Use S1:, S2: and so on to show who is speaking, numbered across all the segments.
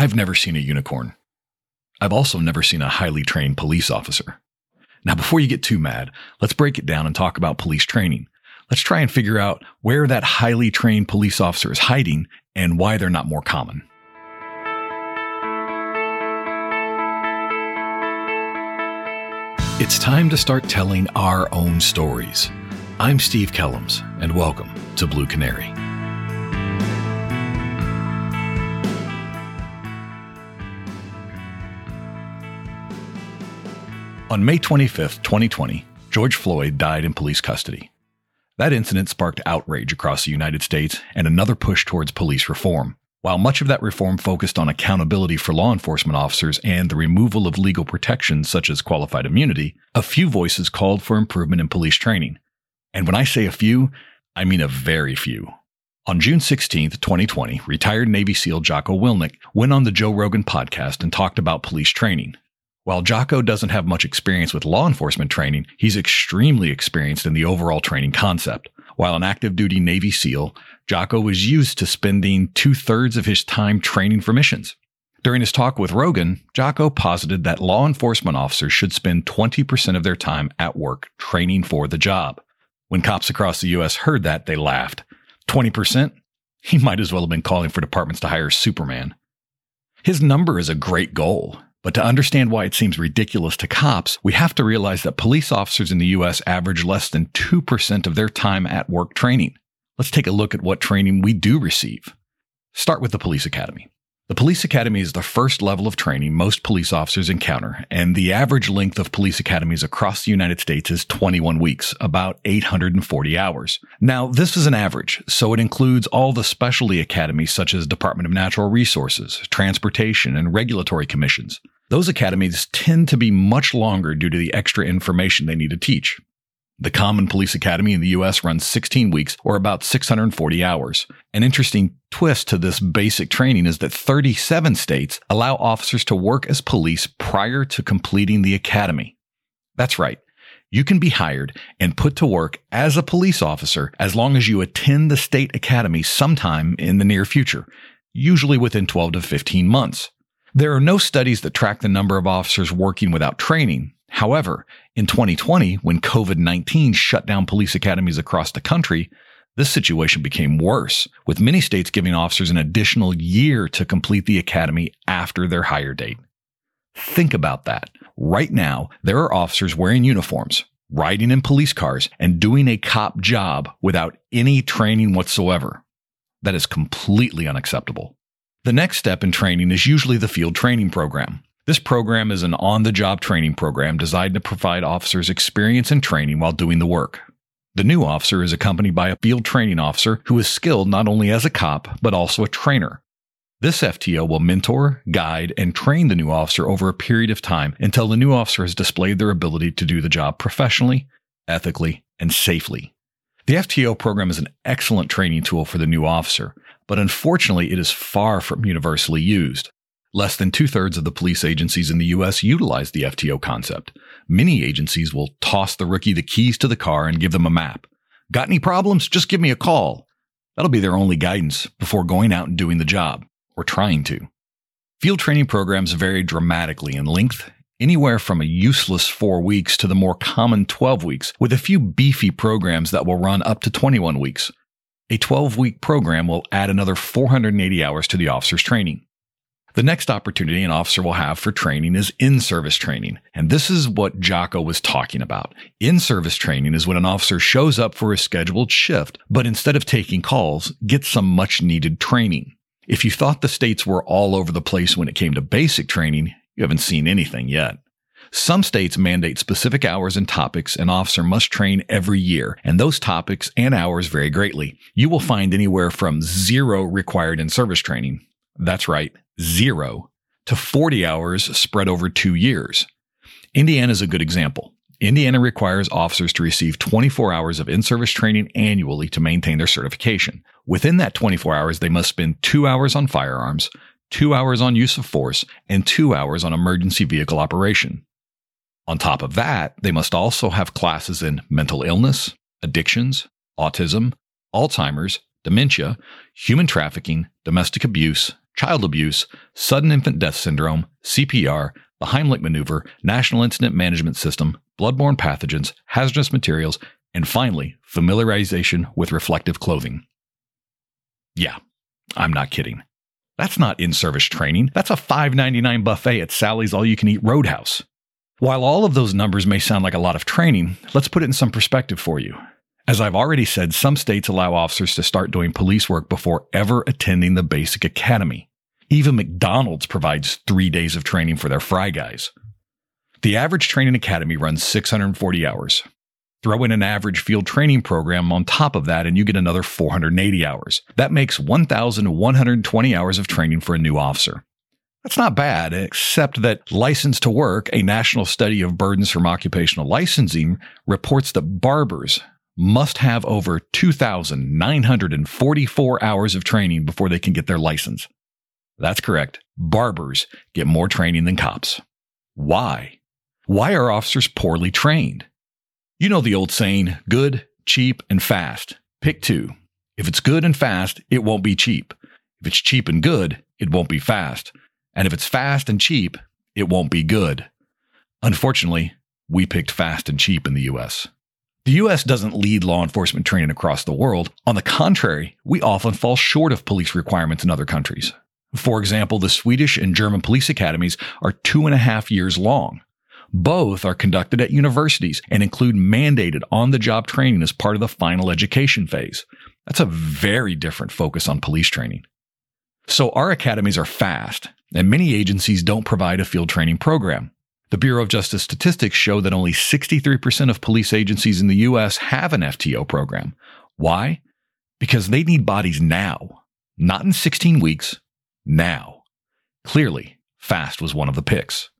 S1: I've never seen a unicorn. I've also never seen a highly trained police officer. Now, before you get too mad, let's break it down and talk about police training. Let's try and figure out where that highly trained police officer is hiding and why they're not more common. It's time to start telling our own stories. I'm Steve Kellums, and welcome to Blue Canary. On May 25, 2020, George Floyd died in police custody. That incident sparked outrage across the United States and another push towards police reform. While much of that reform focused on accountability for law enforcement officers and the removal of legal protections such as qualified immunity, a few voices called for improvement in police training. And when I say a few, I mean a very few. On June 16, 2020, retired Navy SEAL Jocko Willink went on the Joe Rogan podcast and talked about police training. While Jocko doesn't have much experience with law enforcement training, he's extremely experienced in the overall training concept. While an active duty Navy SEAL, Jocko was used to spending two thirds of his time training for missions. During his talk with Rogan, Jocko posited that law enforcement officers should spend 20% of their time at work training for the job. When cops across the U.S. heard that, they laughed. 20%? He might as well have been calling for departments to hire Superman. His number is a great goal. But to understand why it seems ridiculous to cops, we have to realize that police officers in the US average less than 2% of their time at work training. Let's take a look at what training we do receive. Start with the police academy. The police academy is the first level of training most police officers encounter, and the average length of police academies across the United States is 21 weeks, about 840 hours. Now, this is an average, so it includes all the specialty academies such as Department of Natural Resources, Transportation, and Regulatory Commissions. Those academies tend to be much longer due to the extra information they need to teach. The Common Police Academy in the US runs 16 weeks or about 640 hours. An interesting twist to this basic training is that 37 states allow officers to work as police prior to completing the academy. That's right. You can be hired and put to work as a police officer as long as you attend the state academy sometime in the near future, usually within 12 to 15 months. There are no studies that track the number of officers working without training, However, in 2020, when COVID 19 shut down police academies across the country, this situation became worse, with many states giving officers an additional year to complete the academy after their hire date. Think about that. Right now, there are officers wearing uniforms, riding in police cars, and doing a cop job without any training whatsoever. That is completely unacceptable. The next step in training is usually the field training program. This program is an on the job training program designed to provide officers experience and training while doing the work. The new officer is accompanied by a field training officer who is skilled not only as a cop, but also a trainer. This FTO will mentor, guide, and train the new officer over a period of time until the new officer has displayed their ability to do the job professionally, ethically, and safely. The FTO program is an excellent training tool for the new officer, but unfortunately, it is far from universally used. Less than two thirds of the police agencies in the U.S. utilize the FTO concept. Many agencies will toss the rookie the keys to the car and give them a map. Got any problems? Just give me a call. That'll be their only guidance before going out and doing the job, or trying to. Field training programs vary dramatically in length, anywhere from a useless four weeks to the more common 12 weeks, with a few beefy programs that will run up to 21 weeks. A 12 week program will add another 480 hours to the officer's training. The next opportunity an officer will have for training is in service training. And this is what Jocko was talking about. In service training is when an officer shows up for a scheduled shift, but instead of taking calls, gets some much needed training. If you thought the states were all over the place when it came to basic training, you haven't seen anything yet. Some states mandate specific hours and topics an officer must train every year, and those topics and hours vary greatly. You will find anywhere from zero required in service training. That's right, zero to 40 hours spread over two years. Indiana is a good example. Indiana requires officers to receive 24 hours of in service training annually to maintain their certification. Within that 24 hours, they must spend two hours on firearms, two hours on use of force, and two hours on emergency vehicle operation. On top of that, they must also have classes in mental illness, addictions, autism, Alzheimer's, dementia, human trafficking, domestic abuse, child abuse, sudden infant death syndrome, CPR, the Heimlich maneuver, National Incident Management System, bloodborne pathogens, hazardous materials, and finally, familiarization with reflective clothing. Yeah, I'm not kidding. That's not in service training. That's a $5.99 buffet at Sally's All You Can Eat Roadhouse. While all of those numbers may sound like a lot of training, let's put it in some perspective for you. As I've already said, some states allow officers to start doing police work before ever attending the basic academy. Even McDonald's provides three days of training for their fry guys. The average training academy runs 640 hours. Throw in an average field training program on top of that, and you get another 480 hours. That makes 1,120 hours of training for a new officer. That's not bad, except that License to Work, a national study of burdens from occupational licensing, reports that barbers must have over 2,944 hours of training before they can get their license. That's correct. Barbers get more training than cops. Why? Why are officers poorly trained? You know the old saying good, cheap, and fast. Pick two. If it's good and fast, it won't be cheap. If it's cheap and good, it won't be fast. And if it's fast and cheap, it won't be good. Unfortunately, we picked fast and cheap in the US. The US doesn't lead law enforcement training across the world. On the contrary, we often fall short of police requirements in other countries. For example, the Swedish and German police academies are two and a half years long. Both are conducted at universities and include mandated on the job training as part of the final education phase. That's a very different focus on police training. So our academies are fast, and many agencies don't provide a field training program. The Bureau of Justice statistics show that only 63% of police agencies in the U.S. have an FTO program. Why? Because they need bodies now, not in 16 weeks, now. Clearly, FAST was one of the picks.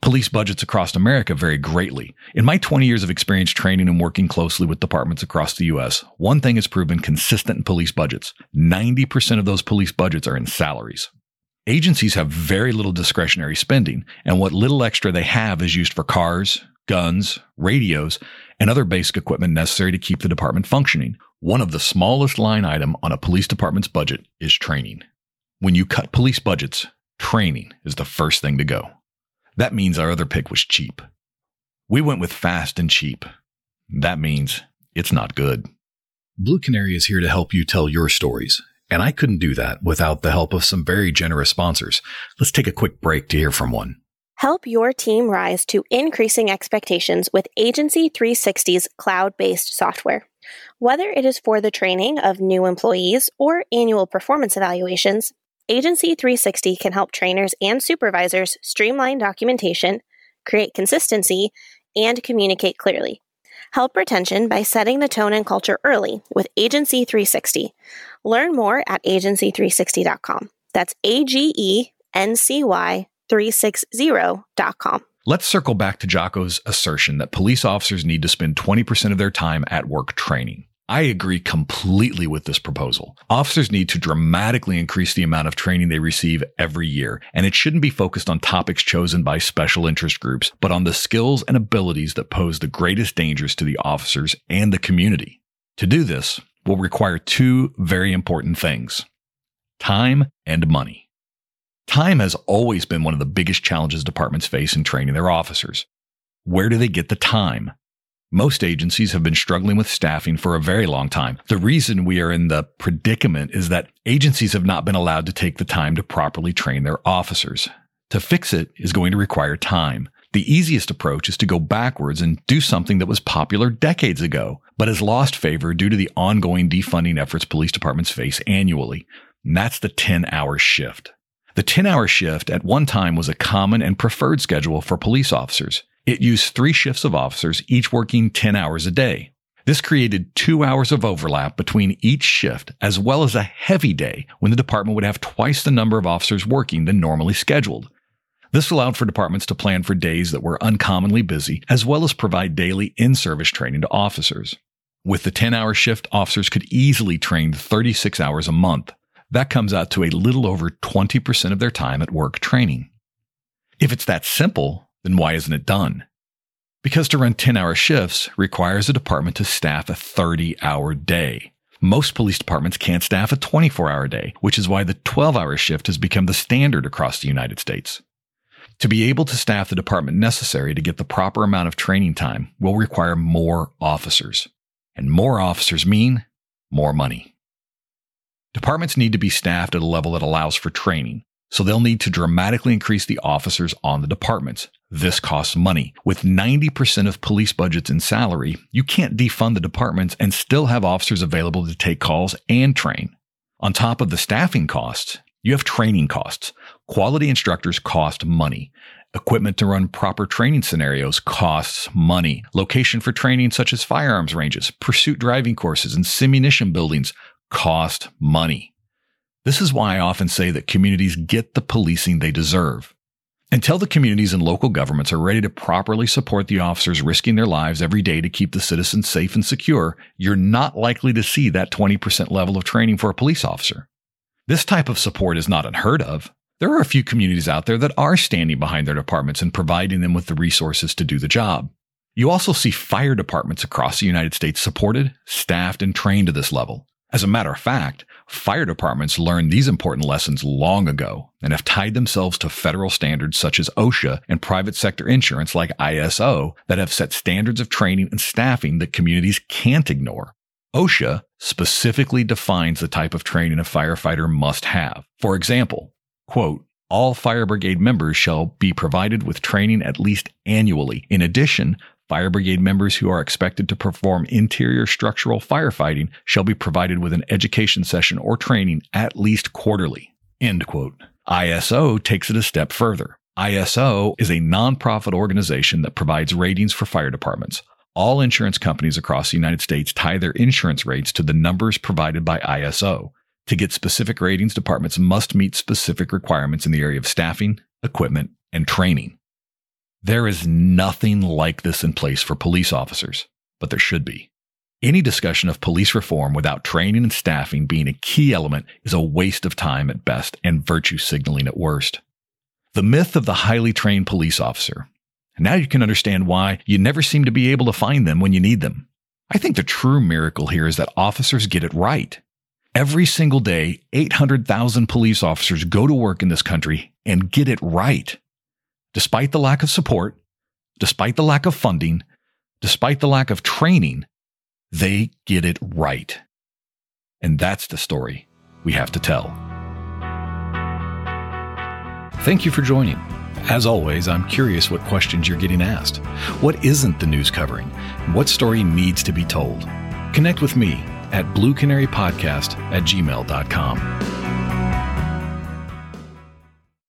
S1: Police budgets across America vary greatly. In my 20 years of experience training and working closely with departments across the U.S., one thing has proven consistent in police budgets 90% of those police budgets are in salaries. Agencies have very little discretionary spending, and what little extra they have is used for cars, guns, radios, and other basic equipment necessary to keep the department functioning. One of the smallest line item on a police department's budget is training. When you cut police budgets, training is the first thing to go. That means our other pick was cheap. We went with fast and cheap. That means it's not good. Blue Canary is here to help you tell your stories, and I couldn't do that without the help of some very generous sponsors. Let's take a quick break to hear from one.
S2: Help your team rise to increasing expectations with Agency 360's cloud based software. Whether it is for the training of new employees or annual performance evaluations, Agency 360 can help trainers and supervisors streamline documentation, create consistency, and communicate clearly. Help retention by setting the tone and culture early with Agency 360. Learn more at agency360.com. That's A G E N C Y 360.com.
S1: Let's circle back to Jocko's assertion that police officers need to spend 20% of their time at work training. I agree completely with this proposal. Officers need to dramatically increase the amount of training they receive every year, and it shouldn't be focused on topics chosen by special interest groups, but on the skills and abilities that pose the greatest dangers to the officers and the community. To do this will require two very important things time and money. Time has always been one of the biggest challenges departments face in training their officers. Where do they get the time? Most agencies have been struggling with staffing for a very long time. The reason we are in the predicament is that agencies have not been allowed to take the time to properly train their officers. To fix it is going to require time. The easiest approach is to go backwards and do something that was popular decades ago, but has lost favor due to the ongoing defunding efforts police departments face annually. And that's the 10 hour shift. The 10 hour shift at one time was a common and preferred schedule for police officers. It used three shifts of officers, each working 10 hours a day. This created two hours of overlap between each shift, as well as a heavy day when the department would have twice the number of officers working than normally scheduled. This allowed for departments to plan for days that were uncommonly busy, as well as provide daily in service training to officers. With the 10 hour shift, officers could easily train 36 hours a month. That comes out to a little over 20% of their time at work training. If it's that simple, then why isn't it done? Because to run 10 hour shifts requires a department to staff a 30 hour day. Most police departments can't staff a 24 hour day, which is why the 12 hour shift has become the standard across the United States. To be able to staff the department necessary to get the proper amount of training time will require more officers. And more officers mean more money. Departments need to be staffed at a level that allows for training, so they'll need to dramatically increase the officers on the departments. This costs money. With 90% of police budgets in salary, you can't defund the departments and still have officers available to take calls and train. On top of the staffing costs, you have training costs. Quality instructors cost money. Equipment to run proper training scenarios costs money. Location for training such as firearms ranges, pursuit driving courses, and simunition buildings cost money. This is why I often say that communities get the policing they deserve. Until the communities and local governments are ready to properly support the officers risking their lives every day to keep the citizens safe and secure, you're not likely to see that 20% level of training for a police officer. This type of support is not unheard of. There are a few communities out there that are standing behind their departments and providing them with the resources to do the job. You also see fire departments across the United States supported, staffed, and trained to this level. As a matter of fact, fire departments learned these important lessons long ago and have tied themselves to federal standards such as OSHA and private sector insurance like ISO that have set standards of training and staffing that communities can't ignore. OSHA specifically defines the type of training a firefighter must have. For example, quote, all fire brigade members shall be provided with training at least annually. In addition, Fire brigade members who are expected to perform interior structural firefighting shall be provided with an education session or training at least quarterly. End quote. ISO takes it a step further. ISO is a nonprofit organization that provides ratings for fire departments. All insurance companies across the United States tie their insurance rates to the numbers provided by ISO. To get specific ratings, departments must meet specific requirements in the area of staffing, equipment, and training. There is nothing like this in place for police officers, but there should be. Any discussion of police reform without training and staffing being a key element is a waste of time at best and virtue signaling at worst. The myth of the highly trained police officer. Now you can understand why you never seem to be able to find them when you need them. I think the true miracle here is that officers get it right. Every single day, 800,000 police officers go to work in this country and get it right despite the lack of support, despite the lack of funding, despite the lack of training, they get it right. And that's the story we have to tell. Thank you for joining. As always, I'm curious what questions you're getting asked. What isn't the news covering? What story needs to be told? Connect with me at bluecanarypodcast at gmail.com.